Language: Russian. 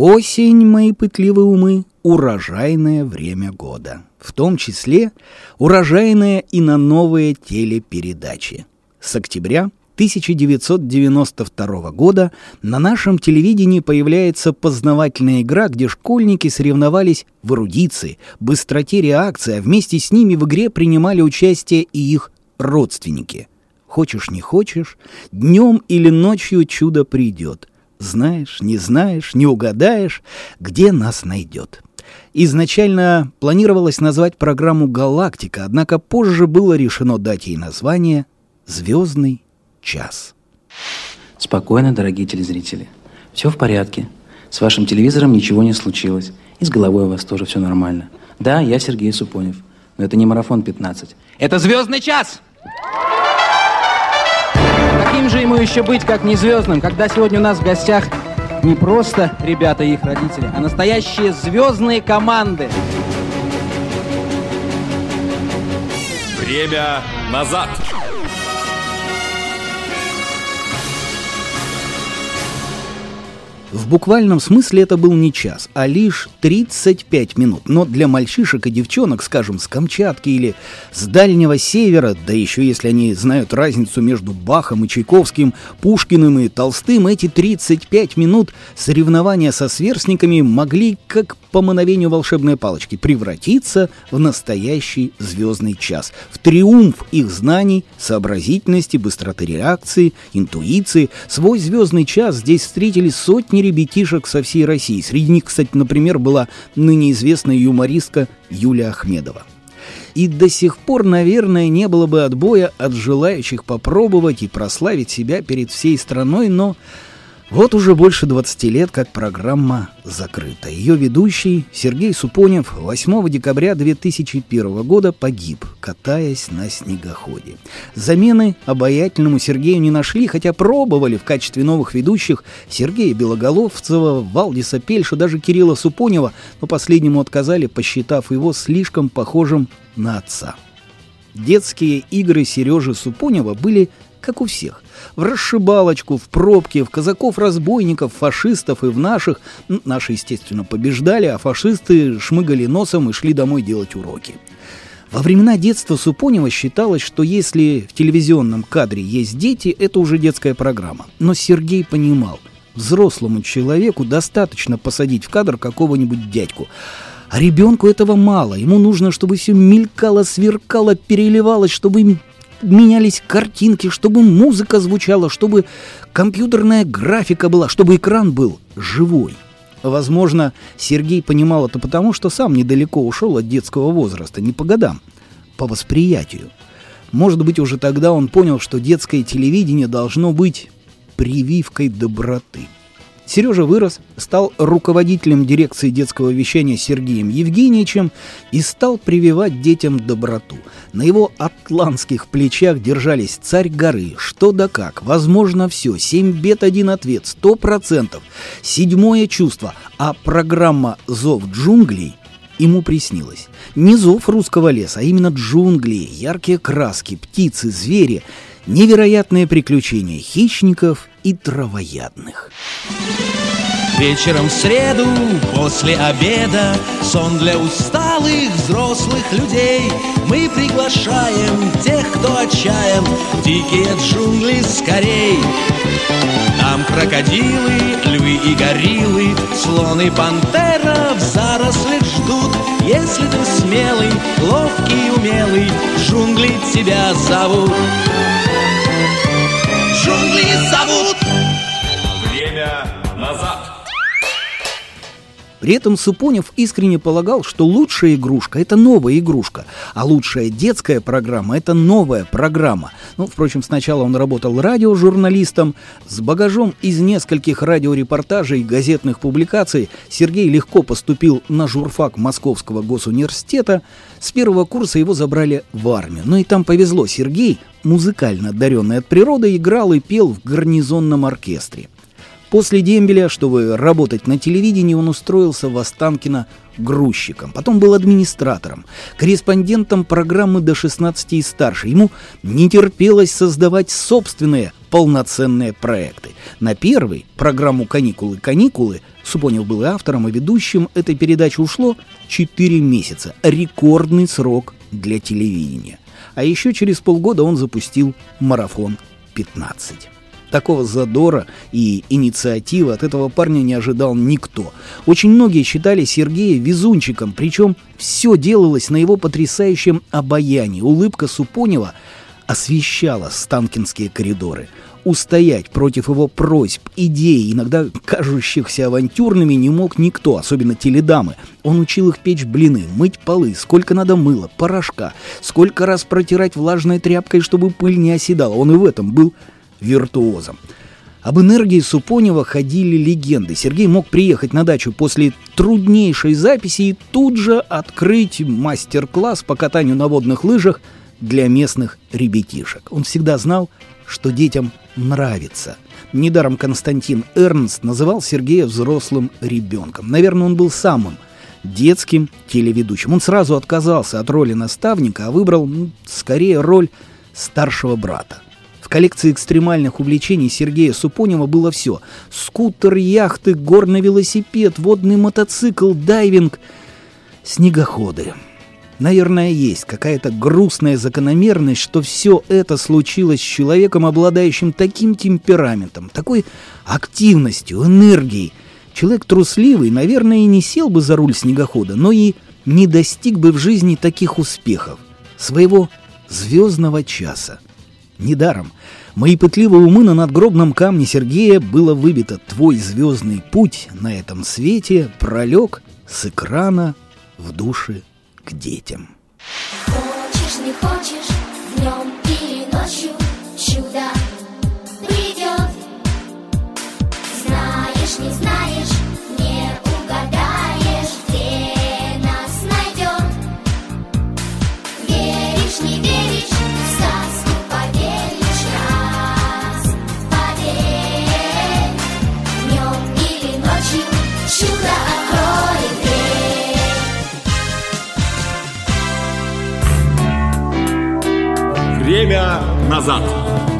Осень, мои пытливые умы, урожайное время года. В том числе урожайное и на новые телепередачи. С октября 1992 года на нашем телевидении появляется познавательная игра, где школьники соревновались в эрудиции, быстроте реакции, а вместе с ними в игре принимали участие и их родственники. Хочешь, не хочешь, днем или ночью чудо придет. Знаешь, не знаешь, не угадаешь, где нас найдет. Изначально планировалось назвать программу «Галактика», однако позже было решено дать ей название «Звездный час. Спокойно, дорогие телезрители. Все в порядке. С вашим телевизором ничего не случилось. И с головой у вас тоже все нормально. Да, я Сергей Супонев. Но это не марафон 15. Это звездный час! Каким же ему еще быть, как не звездным, когда сегодня у нас в гостях не просто ребята и их родители, а настоящие звездные команды. Время назад! В буквальном смысле это был не час, а лишь 35 минут. Но для мальчишек и девчонок, скажем, с Камчатки или с Дальнего Севера, да еще если они знают разницу между Бахом и Чайковским, Пушкиным и Толстым, эти 35 минут соревнования со сверстниками могли, как по мановению волшебной палочки, превратиться в настоящий звездный час, в триумф их знаний, сообразительности, быстроты реакции, интуиции. Свой звездный час здесь встретили сотни ребятишек со всей России. Среди них, кстати, например, была ныне известная юмористка Юлия Ахмедова. И до сих пор, наверное, не было бы отбоя от желающих попробовать и прославить себя перед всей страной, но вот уже больше 20 лет, как программа закрыта. Ее ведущий Сергей Супонев 8 декабря 2001 года погиб, катаясь на снегоходе. Замены обаятельному Сергею не нашли, хотя пробовали в качестве новых ведущих Сергея Белоголовцева, Валдиса Пельша, даже Кирилла Супонева, но последнему отказали, посчитав его слишком похожим на отца. Детские игры Сережи Супонева были как у всех. В расшибалочку, в пробке, в казаков-разбойников, фашистов и в наших. Наши, естественно, побеждали, а фашисты шмыгали носом и шли домой делать уроки. Во времена детства Супонева считалось, что если в телевизионном кадре есть дети, это уже детская программа. Но Сергей понимал, взрослому человеку достаточно посадить в кадр какого-нибудь дядьку. А ребенку этого мало. Ему нужно, чтобы все мелькало, сверкало, переливалось, чтобы менялись картинки, чтобы музыка звучала, чтобы компьютерная графика была, чтобы экран был живой. Возможно, Сергей понимал это потому, что сам недалеко ушел от детского возраста, не по годам, по восприятию. Может быть, уже тогда он понял, что детское телевидение должно быть прививкой доброты – Сережа вырос, стал руководителем дирекции детского вещания Сергеем Евгеньевичем и стал прививать детям доброту. На его атлантских плечах держались царь горы, что да как, возможно все, семь бед, один ответ, сто процентов, седьмое чувство, а программа «Зов джунглей» ему приснилось. Не зов русского леса, а именно джунгли, яркие краски, птицы, звери, невероятные приключения хищников и травоядных. Вечером в среду после обеда Сон для усталых взрослых людей. Мы приглашаем тех, кто отчаян Дикие джунгли скорей. Там крокодилы, львы и гориллы Слон и пантера в зарослях ждут. Если ты смелый, ловкий, умелый Джунгли тебя зовут Джунгли зовут При этом Супонев искренне полагал, что лучшая игрушка – это новая игрушка, а лучшая детская программа – это новая программа. Ну, впрочем, сначала он работал радиожурналистом. С багажом из нескольких радиорепортажей и газетных публикаций Сергей легко поступил на журфак Московского госуниверситета. С первого курса его забрали в армию. Но и там повезло. Сергей, музыкально одаренный от природы, играл и пел в гарнизонном оркестре. После дембеля, чтобы работать на телевидении, он устроился в Останкино грузчиком, потом был администратором, корреспондентом программы до 16 и старше. Ему не терпелось создавать собственные полноценные проекты. На первый, программу «Каникулы, каникулы», Супонев был и автором, и ведущим этой передачи ушло 4 месяца. Рекордный срок для телевидения. А еще через полгода он запустил «Марафон 15». Такого задора и инициативы от этого парня не ожидал никто. Очень многие считали Сергея везунчиком, причем все делалось на его потрясающем обаянии. Улыбка Супонева освещала станкинские коридоры. Устоять против его просьб, идей, иногда кажущихся авантюрными, не мог никто, особенно теледамы. Он учил их печь блины, мыть полы, сколько надо мыла, порошка, сколько раз протирать влажной тряпкой, чтобы пыль не оседала. Он и в этом был виртуозом. Об энергии Супонева ходили легенды. Сергей мог приехать на дачу после труднейшей записи и тут же открыть мастер-класс по катанию на водных лыжах для местных ребятишек. Он всегда знал, что детям нравится. Недаром Константин Эрнст называл Сергея взрослым ребенком. Наверное, он был самым детским телеведущим. Он сразу отказался от роли наставника, а выбрал ну, скорее роль старшего брата. Коллекции экстремальных увлечений Сергея Супонева было все. Скутер, яхты, горный велосипед, водный мотоцикл, дайвинг, снегоходы. Наверное, есть какая-то грустная закономерность, что все это случилось с человеком, обладающим таким темпераментом, такой активностью, энергией. Человек трусливый, наверное, и не сел бы за руль снегохода, но и не достиг бы в жизни таких успехов, своего звездного часа. Недаром мои пытливые умы на надгробном камне Сергея было выбито «Твой звездный путь на этом свете пролег с экрана в души к детям». Назад.